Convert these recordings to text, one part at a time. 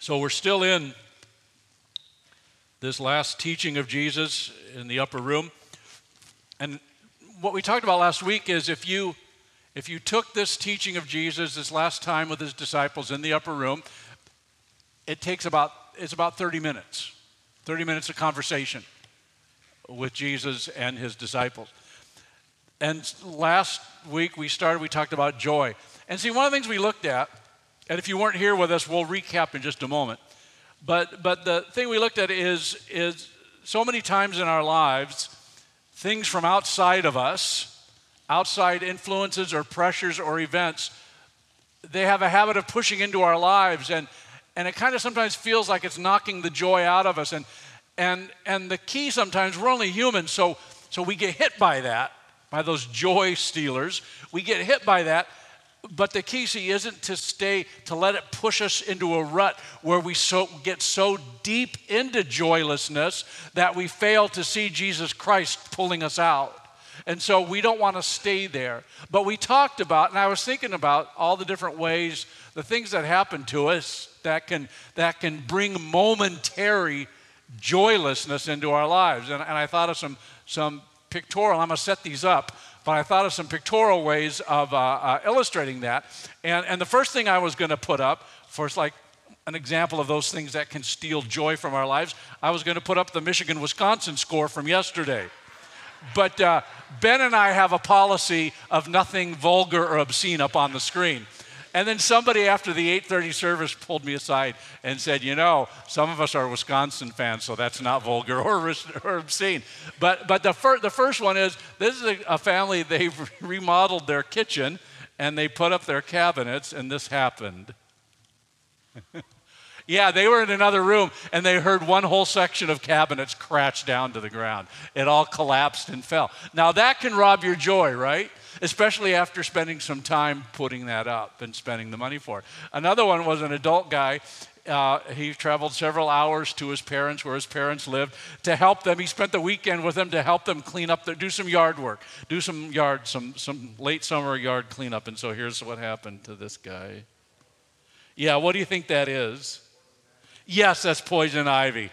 So we're still in this last teaching of Jesus in the upper room. And what we talked about last week is if you if you took this teaching of Jesus this last time with his disciples in the upper room, it takes about it's about 30 minutes. 30 minutes of conversation with Jesus and his disciples. And last week we started we talked about joy. And see one of the things we looked at and if you weren't here with us, we'll recap in just a moment. But, but the thing we looked at is, is so many times in our lives, things from outside of us, outside influences or pressures or events, they have a habit of pushing into our lives. And, and it kind of sometimes feels like it's knocking the joy out of us. And, and, and the key sometimes, we're only human, so, so we get hit by that, by those joy stealers. We get hit by that. But the key, see, isn't to stay, to let it push us into a rut where we so, get so deep into joylessness that we fail to see Jesus Christ pulling us out. And so we don't want to stay there. But we talked about, and I was thinking about all the different ways, the things that happen to us that can, that can bring momentary joylessness into our lives. And, and I thought of some, some pictorial, I'm going to set these up but I thought of some pictorial ways of uh, uh, illustrating that. And, and the first thing I was going to put up for like an example of those things that can steal joy from our lives, I was going to put up the Michigan Wisconsin score from yesterday. But uh, Ben and I have a policy of nothing vulgar or obscene up on the screen. And then somebody after the 8:30 service pulled me aside and said, "You know, some of us are Wisconsin fans, so that's not vulgar or, or obscene." But but the first the first one is this is a, a family they've remodeled their kitchen and they put up their cabinets, and this happened. Yeah, they were in another room and they heard one whole section of cabinets crash down to the ground. It all collapsed and fell. Now that can rob your joy, right? Especially after spending some time putting that up and spending the money for it. Another one was an adult guy. Uh, he traveled several hours to his parents, where his parents lived, to help them. He spent the weekend with them to help them clean up, do some yard work, do some yard, some, some late summer yard cleanup. And so here's what happened to this guy. Yeah, what do you think that is? Yes, that's poison ivy.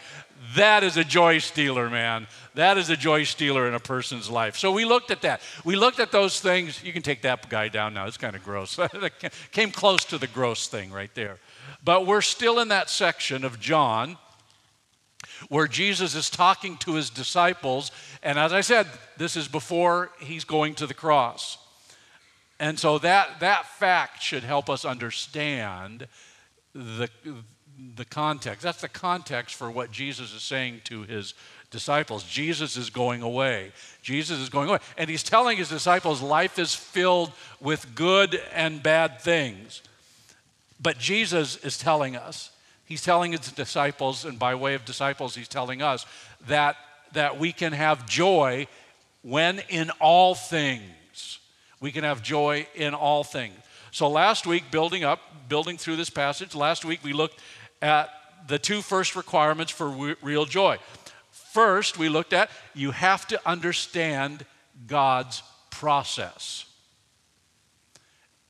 That is a joy stealer, man. That is a joy stealer in a person's life. So we looked at that. We looked at those things. You can take that guy down now. It's kind of gross. came close to the gross thing right there. But we're still in that section of John where Jesus is talking to his disciples. And as I said, this is before he's going to the cross. And so that, that fact should help us understand the, the context. That's the context for what Jesus is saying to his disciples. Jesus is going away. Jesus is going away. And he's telling his disciples life is filled with good and bad things. But Jesus is telling us, he's telling his disciples, and by way of disciples, he's telling us that, that we can have joy when in all things. We can have joy in all things. So last week, building up, building through this passage, last week we looked at the two first requirements for real joy. First, we looked at you have to understand God's process.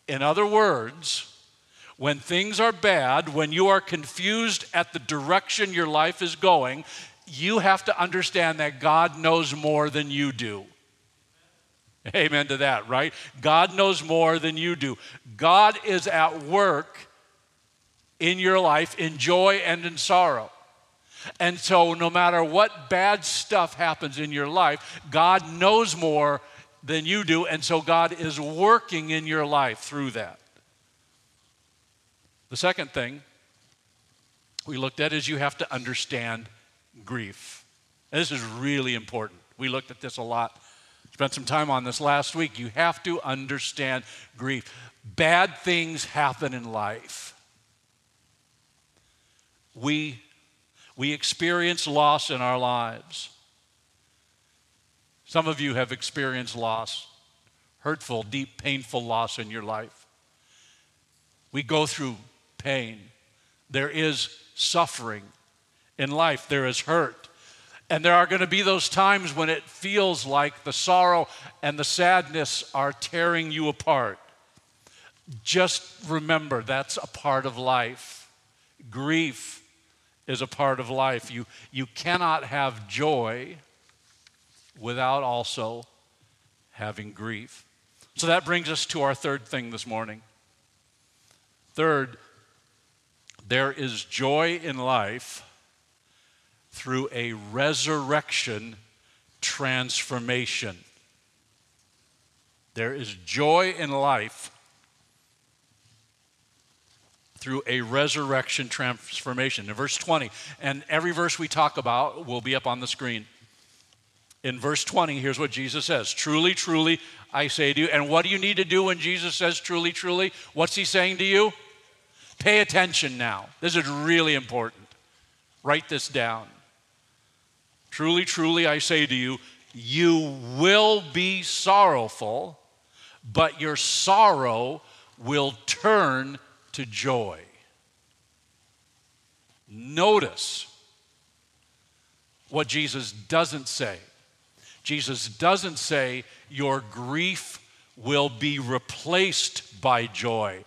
In other words, when things are bad, when you are confused at the direction your life is going, you have to understand that God knows more than you do. Amen to that, right? God knows more than you do. God is at work in your life in joy and in sorrow. And so, no matter what bad stuff happens in your life, God knows more than you do. And so, God is working in your life through that. The second thing we looked at is you have to understand grief. And this is really important. We looked at this a lot. Spent some time on this last week. You have to understand grief. Bad things happen in life we, we experience loss in our lives. Some of you have experienced loss, hurtful, deep, painful loss in your life. We go through pain. There is suffering in life, there is hurt. And there are going to be those times when it feels like the sorrow and the sadness are tearing you apart. Just remember that's a part of life. Grief is a part of life. You, you cannot have joy without also having grief. So that brings us to our third thing this morning. Third, there is joy in life through a resurrection transformation. There is joy in life through a resurrection transformation. In verse 20, and every verse we talk about will be up on the screen. In verse 20, here's what Jesus says Truly, truly, I say to you. And what do you need to do when Jesus says truly, truly? What's he saying to you? Pay attention now. This is really important. Write this down. Truly, truly, I say to you, you will be sorrowful, but your sorrow will turn to joy. Notice what Jesus doesn't say. Jesus doesn't say your grief will be replaced by joy.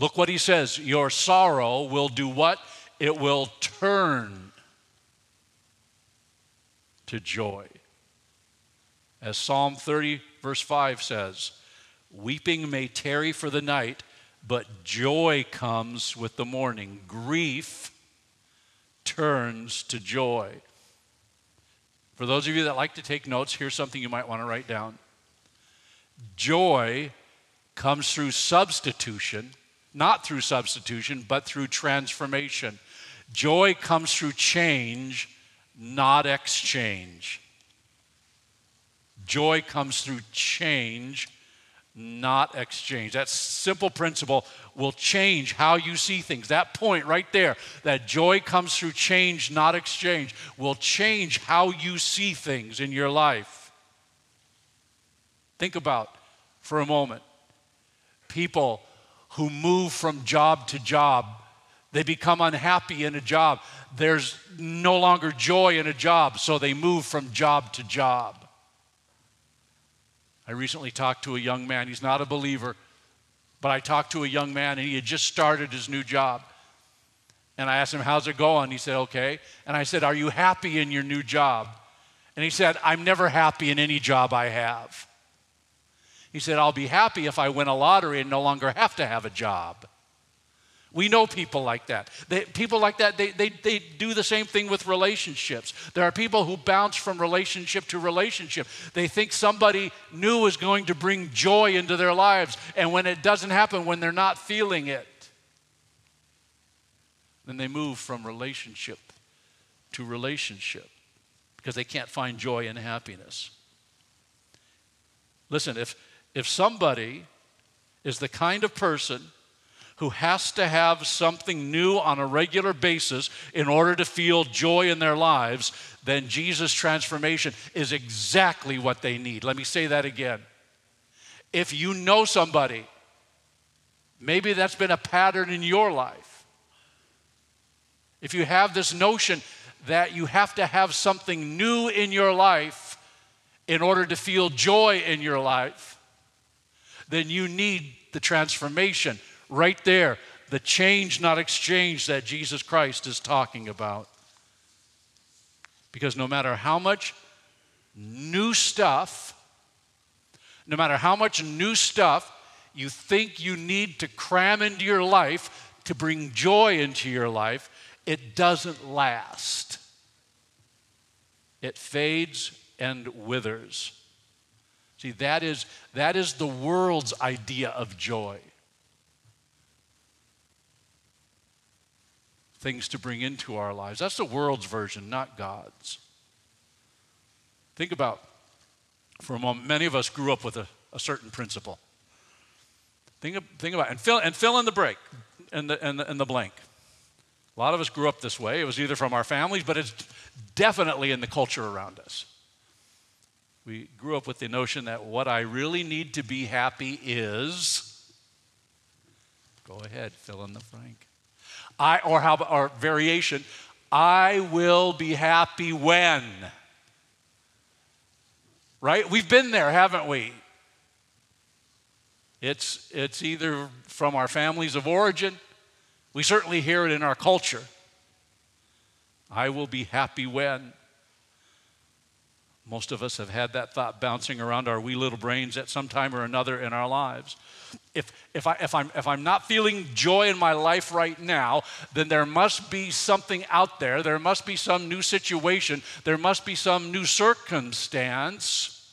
Look what he says your sorrow will do what? It will turn to joy. As Psalm 30, verse 5 says, Weeping may tarry for the night, but joy comes with the morning. Grief turns to joy. For those of you that like to take notes, here's something you might want to write down. Joy comes through substitution, not through substitution, but through transformation. Joy comes through change, not exchange. Joy comes through change, not exchange. That simple principle will change how you see things. That point right there, that joy comes through change, not exchange, will change how you see things in your life. Think about for a moment people who move from job to job. They become unhappy in a job. There's no longer joy in a job, so they move from job to job. I recently talked to a young man, he's not a believer, but I talked to a young man and he had just started his new job. And I asked him, How's it going? He said, Okay. And I said, Are you happy in your new job? And he said, I'm never happy in any job I have. He said, I'll be happy if I win a lottery and no longer have to have a job. We know people like that. They, people like that, they, they, they do the same thing with relationships. There are people who bounce from relationship to relationship. They think somebody new is going to bring joy into their lives, and when it doesn't happen, when they're not feeling it, then they move from relationship to relationship because they can't find joy and happiness. Listen, if, if somebody is the kind of person who has to have something new on a regular basis in order to feel joy in their lives, then Jesus' transformation is exactly what they need. Let me say that again. If you know somebody, maybe that's been a pattern in your life. If you have this notion that you have to have something new in your life in order to feel joy in your life, then you need the transformation right there, the change, not exchange, that Jesus Christ is talking about. Because no matter how much new stuff, no matter how much new stuff you think you need to cram into your life to bring joy into your life, it doesn't last. It fades and withers. See, that is, that is the world's idea of joy. Things to bring into our lives. That's the world's version, not God's. Think about, for a moment, many of us grew up with a, a certain principle. Think, think about and fill, and fill in the break and the, and, the, and the blank. A lot of us grew up this way. It was either from our families, but it's definitely in the culture around us. We grew up with the notion that what I really need to be happy is, go ahead, fill in the blank. I, or how or variation, I will be happy when. Right? We've been there, haven't we? It's, it's either from our families of origin We certainly hear it in our culture. I will be happy when. Most of us have had that thought bouncing around our wee little brains at some time or another in our lives. If, if, I, if, I'm, if I'm not feeling joy in my life right now, then there must be something out there. There must be some new situation. There must be some new circumstance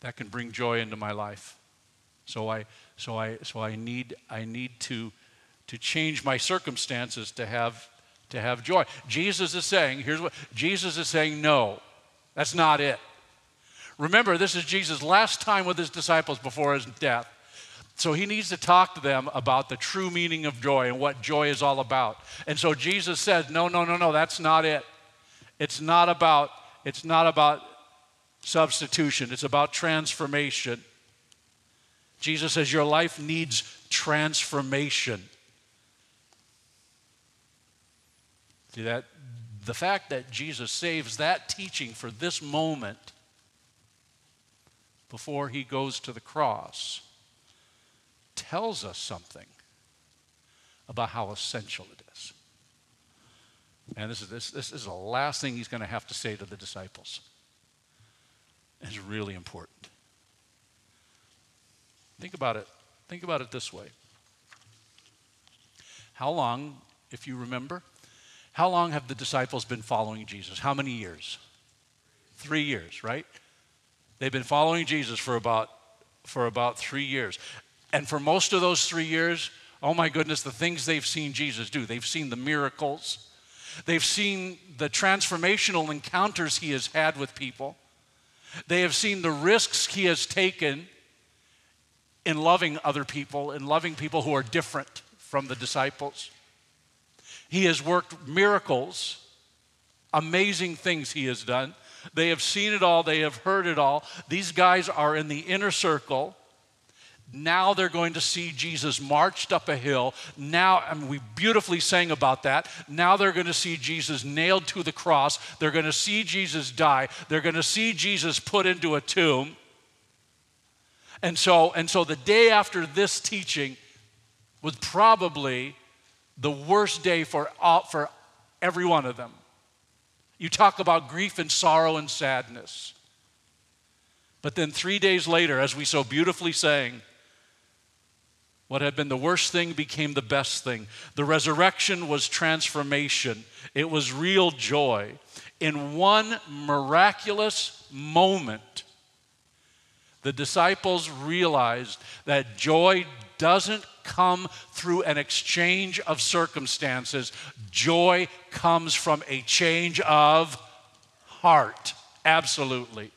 that can bring joy into my life. So I, so I, so I need, I need to, to change my circumstances to have to have joy. Jesus is saying, here's what Jesus is saying, no, that's not it. Remember, this is Jesus' last time with his disciples before his death. So he needs to talk to them about the true meaning of joy and what joy is all about. And so Jesus says, no, no, no, no, that's not it. It's not about, it's not about substitution, it's about transformation. Jesus says, Your life needs transformation. See that the fact that Jesus saves that teaching for this moment before he goes to the cross tells us something about how essential it is. And this is, this, this is the last thing he's going to have to say to the disciples. It's really important. Think about it. Think about it this way. How long, if you remember, how long have the disciples been following Jesus? How many years? Three years, right? They've been following Jesus for about, for about three years. And for most of those three years, oh my goodness, the things they've seen Jesus do. They've seen the miracles, they've seen the transformational encounters he has had with people, they have seen the risks he has taken in loving other people, in loving people who are different from the disciples. He has worked miracles, amazing things he has done. They have seen it all, they have heard it all. These guys are in the inner circle. Now they're going to see Jesus marched up a hill. Now, and we beautifully sang about that. Now they're going to see Jesus nailed to the cross. They're going to see Jesus die. They're going to see Jesus put into a tomb. And so, and so the day after this teaching was probably the worst day for, all, for every one of them. You talk about grief and sorrow and sadness. But then three days later, as we so beautifully sang, what had been the worst thing became the best thing. The resurrection was transformation, it was real joy. In one miraculous moment, the disciples realized that joy doesn't come through an exchange of circumstances. Joy comes from a change of heart. Absolutely.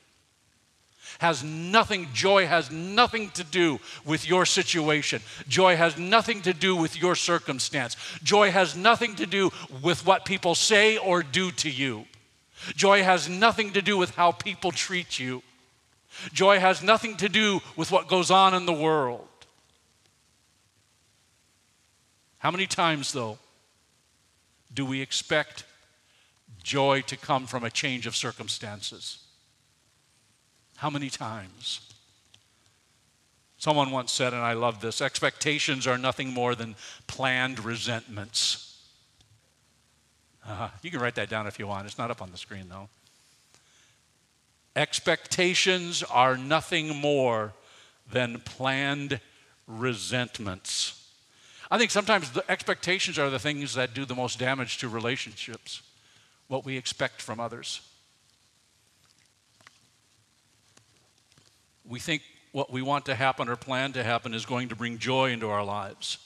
Has nothing, joy has nothing to do with your situation. Joy has nothing to do with your circumstance. Joy has nothing to do with what people say or do to you. Joy has nothing to do with how people treat you. Joy has nothing to do with what goes on in the world. How many times, though, do we expect joy to come from a change of circumstances? How many times? Someone once said, and I love this expectations are nothing more than planned resentments. Uh, you can write that down if you want. It's not up on the screen, though. Expectations are nothing more than planned resentments. I think sometimes the expectations are the things that do the most damage to relationships, what we expect from others. We think what we want to happen or plan to happen is going to bring joy into our lives.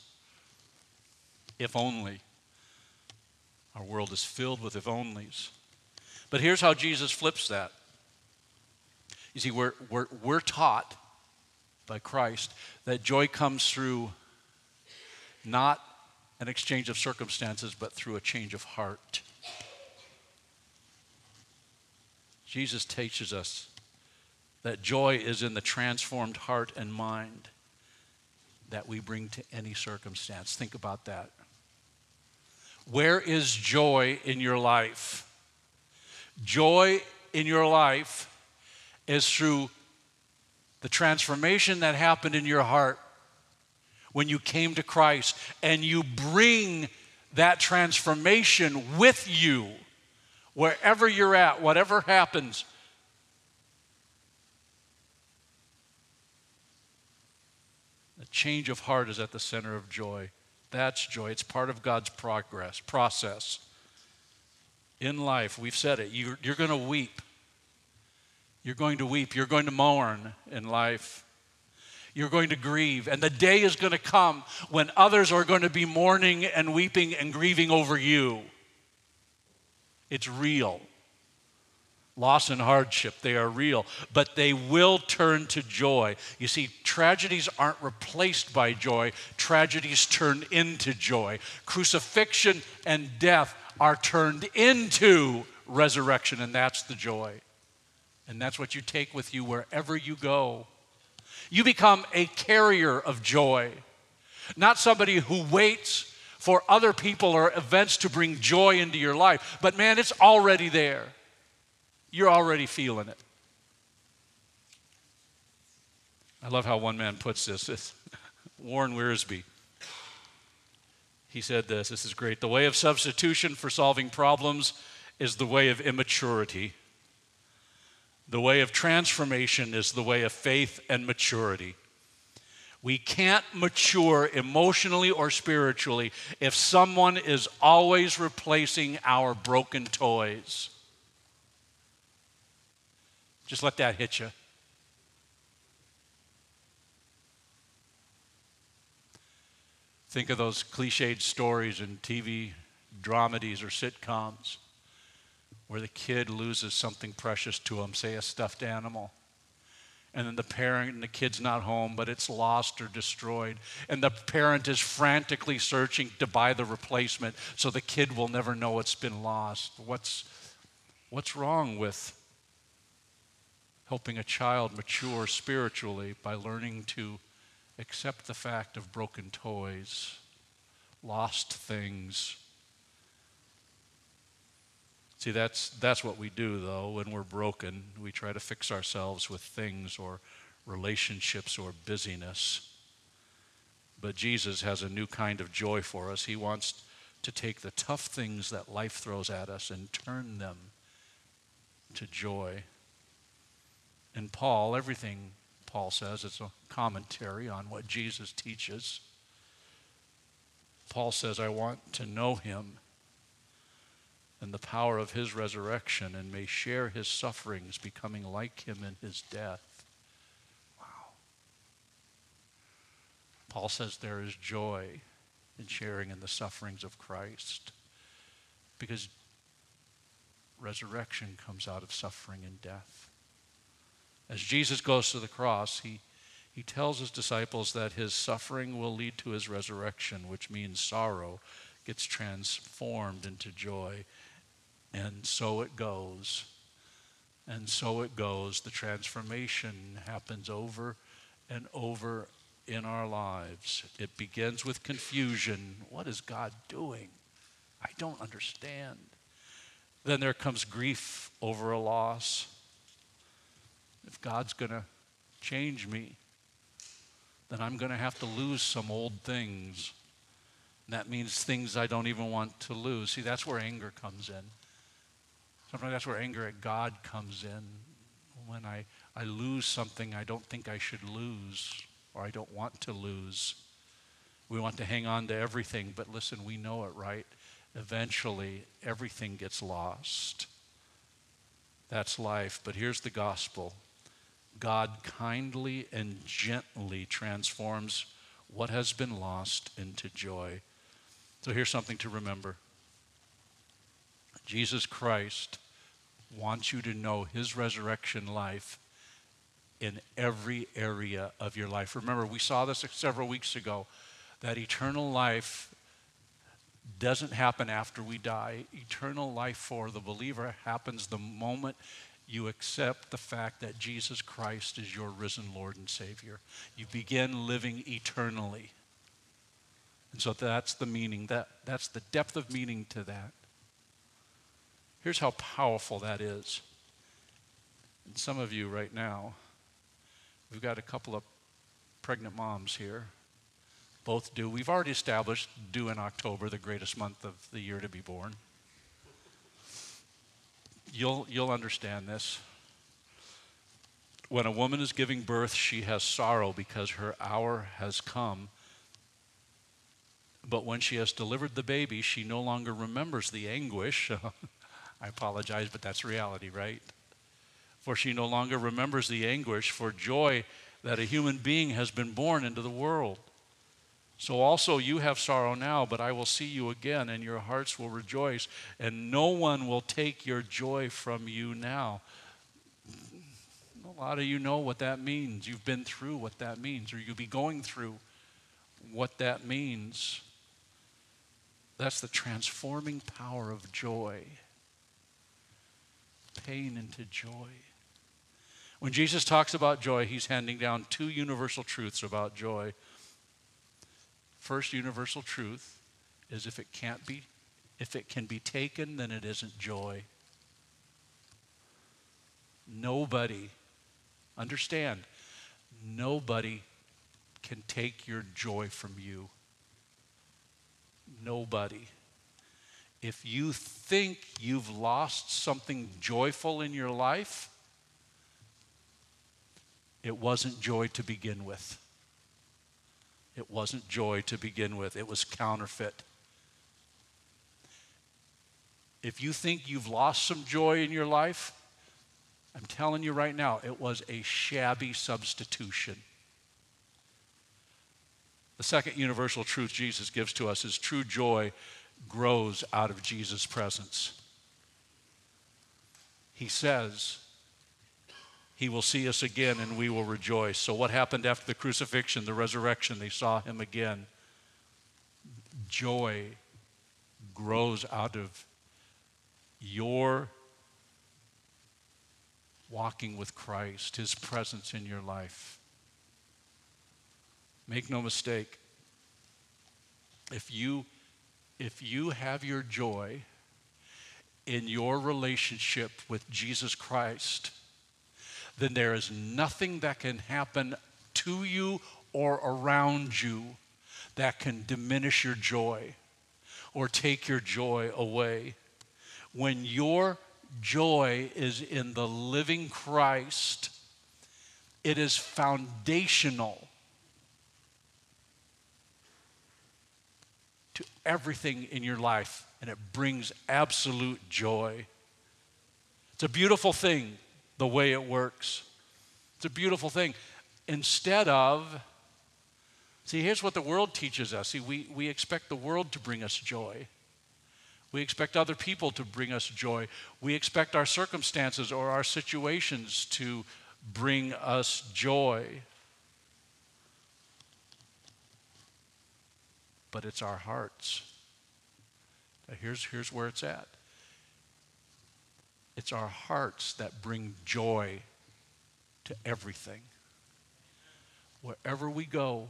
If only. Our world is filled with if onlys. But here's how Jesus flips that. You see, we're, we're, we're taught by Christ that joy comes through not an exchange of circumstances, but through a change of heart. Jesus teaches us that joy is in the transformed heart and mind that we bring to any circumstance. Think about that. Where is joy in your life? Joy in your life is through the transformation that happened in your heart when you came to Christ, and you bring that transformation with you wherever you're at, whatever happens. The change of heart is at the center of joy. That's joy. It's part of God's progress, process. In life, we've said it, you're, you're going to weep. You're going to weep. You're going to mourn in life. You're going to grieve. And the day is going to come when others are going to be mourning and weeping and grieving over you. It's real. Loss and hardship, they are real, but they will turn to joy. You see, tragedies aren't replaced by joy, tragedies turn into joy. Crucifixion and death are turned into resurrection, and that's the joy. And that's what you take with you wherever you go. You become a carrier of joy, not somebody who waits for other people or events to bring joy into your life, but man, it's already there. You're already feeling it. I love how one man puts this. It's Warren Wiersbe. He said this this is great. The way of substitution for solving problems is the way of immaturity. The way of transformation is the way of faith and maturity. We can't mature emotionally or spiritually if someone is always replacing our broken toys. Just let that hit you. Think of those cliched stories in TV dramedies or sitcoms where the kid loses something precious to him, say a stuffed animal. And then the parent and the kid's not home, but it's lost or destroyed. And the parent is frantically searching to buy the replacement so the kid will never know it's been lost. What's, what's wrong with helping a child mature spiritually by learning to accept the fact of broken toys, lost things. See, that's, that's what we do, though, when we're broken. We try to fix ourselves with things or relationships or busyness. But Jesus has a new kind of joy for us. He wants to take the tough things that life throws at us and turn them to joy. And Paul, everything Paul says, it's a commentary on what Jesus teaches. Paul says, I want to know him and the power of his resurrection and may share his sufferings, becoming like him in his death. Wow. Paul says there is joy in sharing in the sufferings of Christ because resurrection comes out of suffering and death. As Jesus goes to the cross, he, he tells his disciples that his suffering will lead to his resurrection, which means sorrow gets transformed into joy. And so it goes. And so it goes. The transformation happens over and over in our lives. It begins with confusion. What is God doing? I don't understand. Then there comes grief over a loss. If God's going to change me, then I'm going to have to lose some old things. And that means things I don't even want to lose. See, that's where anger comes in. Sometimes that's where anger at God comes in. When I, I lose something I don't think I should lose or I don't want to lose. We want to hang on to everything, but listen, we know it, right? Eventually, everything gets lost. That's life. But here's the gospel God kindly and gently transforms what has been lost into joy. So here's something to remember Jesus Christ wants you to know his resurrection life in every area of your life. Remember, we saw this several weeks ago that eternal life doesn't happen after we die. Eternal life for the believer happens the moment you accept the fact that Jesus Christ is your risen Lord and Savior. You begin living eternally. And so that's the meaning, that, that's the depth of meaning to that. Here's how powerful that is. And some of you right now, we've got a couple of pregnant moms here. Both do. We've already established due in October, the greatest month of the year to be born. You'll, you'll understand this. When a woman is giving birth, she has sorrow because her hour has come. But when she has delivered the baby, she no longer remembers the anguish. I apologize, but that's reality, right? For she no longer remembers the anguish for joy that a human being has been born into the world. So also you have sorrow now, but I will see you again, and your hearts will rejoice, and no one will take your joy from you now. A lot of you know what that means. You've been through what that means, or you'll be going through what that means. That's the transforming power of joy. Pain into joy. When Jesus talks about joy, he's handing down two universal truths about joy. First universal truth is if it can't be if it can be taken, then it isn't joy. Nobody, understand, nobody can take your joy from you. Nobody. If you think you've lost something joyful in your life, it wasn't joy to begin with. It wasn't joy to begin with, it was counterfeit. If you think you've lost some joy in your life, I'm telling you right now, it was a shabby substitution. The second universal truth Jesus gives to us is true joy grows out of Jesus' presence. He says, He will see us again and we will rejoice. So, what happened after the crucifixion, the resurrection? They saw Him again. Joy grows out of your walking with Christ, His presence in your life. Make no mistake, if you, if you have your joy in your relationship with Jesus Christ, then there is nothing that can happen to you or around you that can diminish your joy or take your joy away. When your joy is in the living Christ, it is foundational to everything in your life, and it brings absolute joy. It's a beautiful thing, the way it works. It's a beautiful thing. Instead of, see, here's what the world teaches us. See, we, we expect the world to bring us joy. We expect other people to bring us joy. We expect our circumstances or our situations to bring us joy. But it's our hearts. Here's, here's where it's at it's our hearts that bring joy to everything. Wherever we go,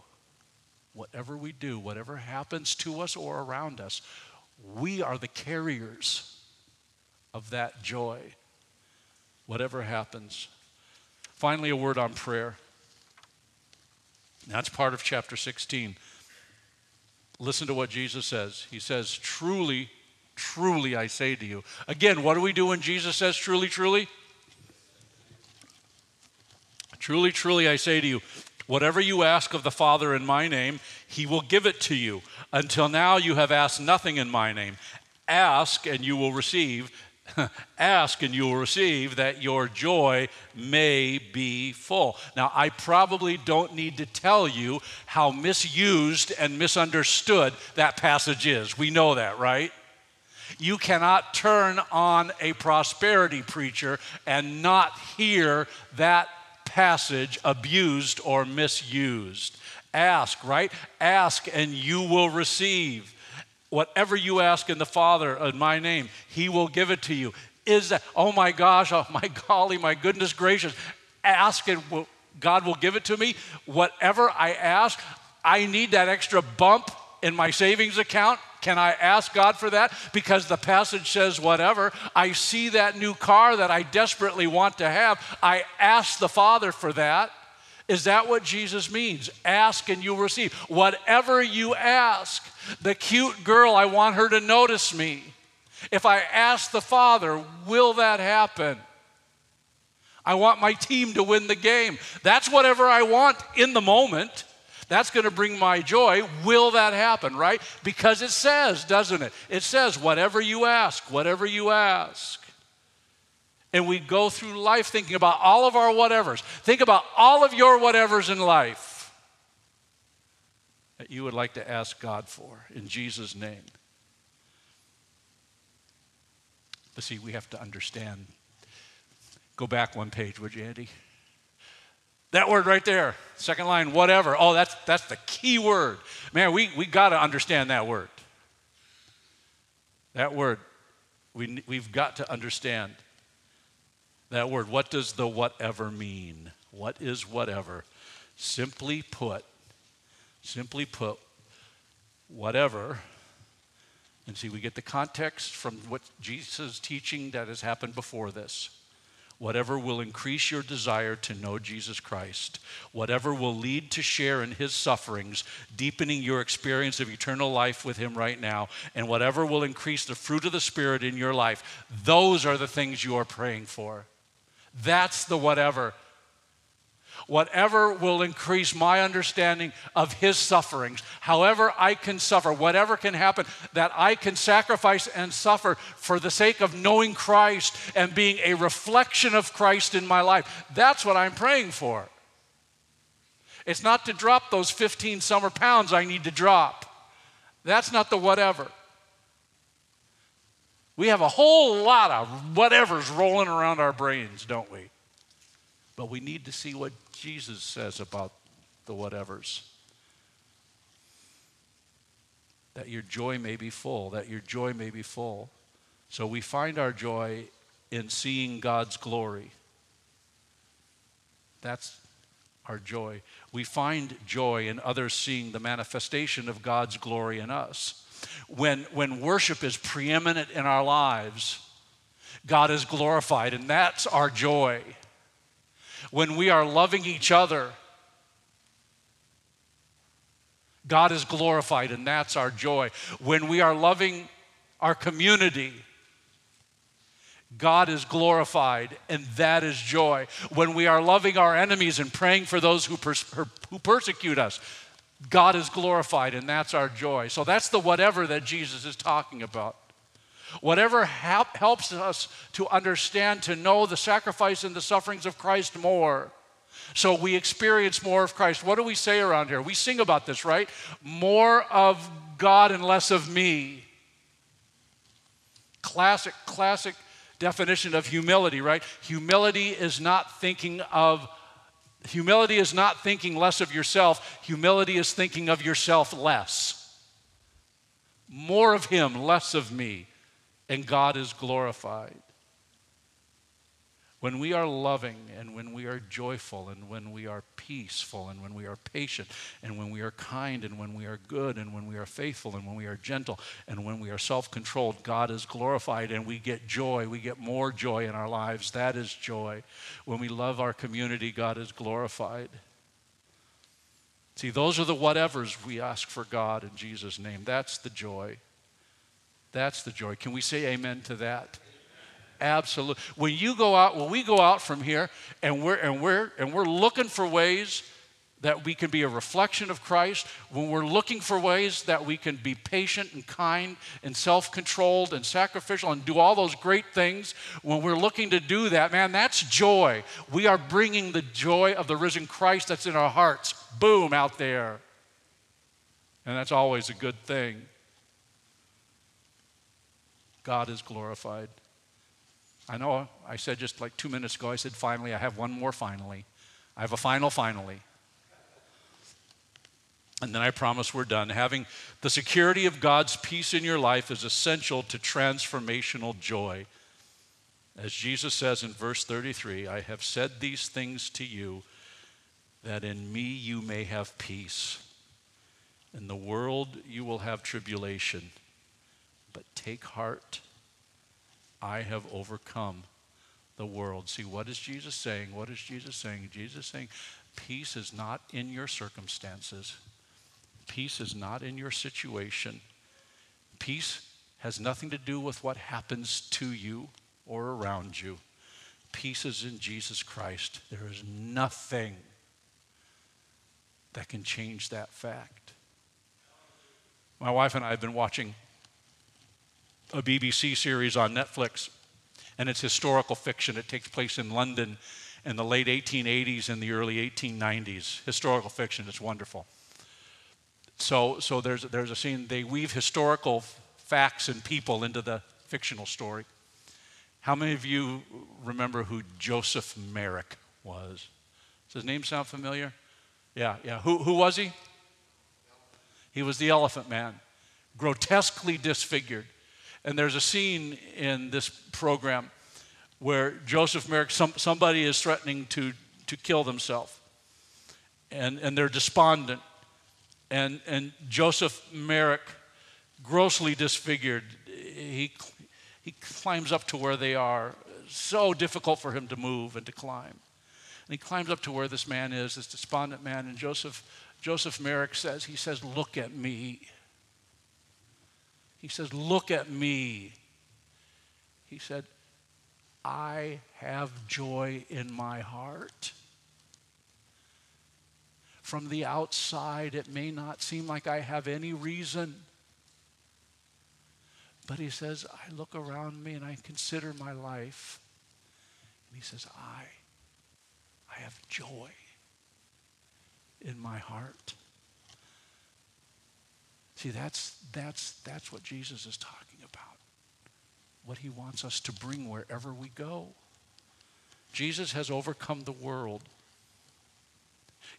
whatever we do, whatever happens to us or around us, we are the carriers of that joy, whatever happens. Finally, a word on prayer. That's part of chapter 16. Listen to what Jesus says. He says, Truly, truly, I say to you. Again, what do we do when Jesus says, Truly, truly? Truly, truly, I say to you, whatever you ask of the Father in my name, he will give it to you. Until now, you have asked nothing in my name. Ask, and you will receive. Ask, and you will receive, that your joy may be full. Now, I probably don't need to tell you how misused and misunderstood that passage is. We know that, right? You cannot turn on a prosperity preacher and not hear that passage abused or misused. Ask, right? Ask and you will receive. Whatever you ask in the Father in my name, He will give it to you. Is that, oh my gosh, oh my golly, my goodness gracious. Ask and God will give it to me. Whatever I ask, I need that extra bump in my savings account. Can I ask God for that? Because the passage says, whatever. I see that new car that I desperately want to have. I ask the Father for that. Is that what Jesus means? Ask and you'll receive. Whatever you ask. The cute girl, I want her to notice me. If I ask the Father, will that happen? I want my team to win the game. That's whatever I want in the moment. That's going to bring my joy. Will that happen, right? Because it says, doesn't it? It says, whatever you ask, whatever you ask. And we go through life thinking about all of our whatevers. Think about all of your whatevers in life that you would like to ask God for in Jesus' name. But see, we have to understand. Go back one page, would you, Andy? That word right there, second line, whatever. Oh, that's, that's the key word. Man, we, we got to understand that word. That word, we, we've got to understand that word. What does the whatever mean? What is whatever? Simply put, simply put, whatever and see, we get the context from what Jesus' teaching that has happened before this. Whatever will increase your desire to know Jesus Christ, whatever will lead to share in his sufferings, deepening your experience of eternal life with him right now, and whatever will increase the fruit of the Spirit in your life, those are the things you are praying for. That's the whatever whatever will increase my understanding of his sufferings, however I can suffer, whatever can happen, that I can sacrifice and suffer for the sake of knowing Christ and being a reflection of Christ in my life. That's what I'm praying for. It's not to drop those 15 summer pounds I need to drop. That's not the whatever. We have a whole lot of whatevers rolling around our brains, don't we? But we need to see what Jesus says about the whatevers. That your joy may be full, that your joy may be full. So we find our joy in seeing God's glory. That's our joy. We find joy in others seeing the manifestation of God's glory in us. When, when worship is preeminent in our lives, God is glorified, and that's our joy when we are loving each other, God is glorified, and that's our joy. When we are loving our community, God is glorified, and that is joy. When we are loving our enemies and praying for those who, pers- who persecute us, God is glorified, and that's our joy. So that's the whatever that Jesus is talking about. Whatever helps us to understand, to know the sacrifice and the sufferings of Christ more. So we experience more of Christ. What do we say around here? We sing about this, right? More of God and less of me. Classic, classic definition of humility, right? Humility is not thinking of humility is not thinking less of yourself. Humility is thinking of yourself less. More of him, less of me and God is glorified. When we are loving and when we are joyful and when we are peaceful and when we are patient and when we are kind and when we are good and when we are faithful and when we are gentle and when we are self controlled, God is glorified and we get joy. We get more joy in our lives. That is joy. When we love our community, God is glorified. See, those are the whatevers we ask for God in Jesus' name. That's the joy. That's the joy. Can we say amen to that? Absolutely. When you go out, when we go out from here and we're and we're and we're looking for ways that we can be a reflection of Christ, when we're looking for ways that we can be patient and kind and self-controlled and sacrificial and do all those great things, when we're looking to do that, man, that's joy. We are bringing the joy of the risen Christ that's in our hearts, boom, out there. And that's always a good thing. God is glorified. I know I said just like two minutes ago, I said finally, I have one more finally. I have a final finally. And then I promise we're done. Having the security of God's peace in your life is essential to transformational joy. As Jesus says in verse 33, I have said these things to you that in me you may have peace. In the world you will have tribulation but take heart. I have overcome the world. See, what is Jesus saying? What is Jesus saying? Jesus saying, peace is not in your circumstances, peace is not in your situation. Peace has nothing to do with what happens to you or around you. Peace is in Jesus Christ. There is nothing that can change that fact. My wife and I have been watching a BBC series on Netflix, and it's historical fiction. It takes place in London in the late 1880s and the early 1890s. Historical fiction, it's wonderful. So, so there's, there's a scene, they weave historical facts and people into the fictional story. How many of you remember who Joseph Merrick was? Does his name sound familiar? Yeah, yeah. Who, who was he? He was the elephant man, grotesquely disfigured. And there's a scene in this program where Joseph Merrick, some, somebody is threatening to, to kill themselves. And, and they're despondent. And, and Joseph Merrick, grossly disfigured, he, he climbs up to where they are. So difficult for him to move and to climb. And he climbs up to where this man is, this despondent man. And Joseph, Joseph Merrick says, he says, look at me. He says, Look at me. He said, I have joy in my heart. From the outside, it may not seem like I have any reason. But he says, I look around me and I consider my life. And he says, I, I have joy in my heart. See, that's, that's, that's what Jesus is talking about, what he wants us to bring wherever we go. Jesus has overcome the world.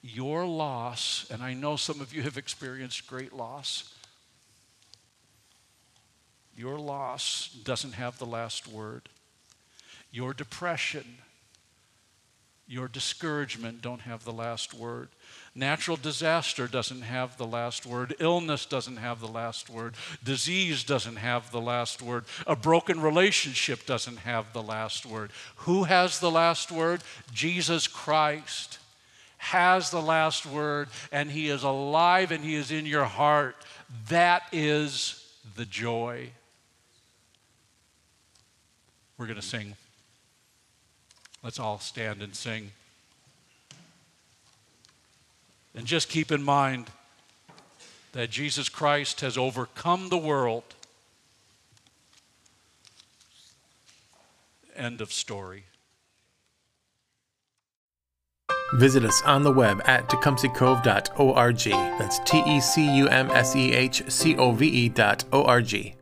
Your loss, and I know some of you have experienced great loss, your loss doesn't have the last word. Your depression, your discouragement don't have the last word. Natural disaster doesn't have the last word. Illness doesn't have the last word. Disease doesn't have the last word. A broken relationship doesn't have the last word. Who has the last word? Jesus Christ has the last word, and He is alive and He is in your heart. That is the joy. We're going to sing. Let's all stand and sing. And just keep in mind that Jesus Christ has overcome the world. End of story. Visit us on the web at tecumsehcove.org. That's T E C U M S E H C O V E dot O R G.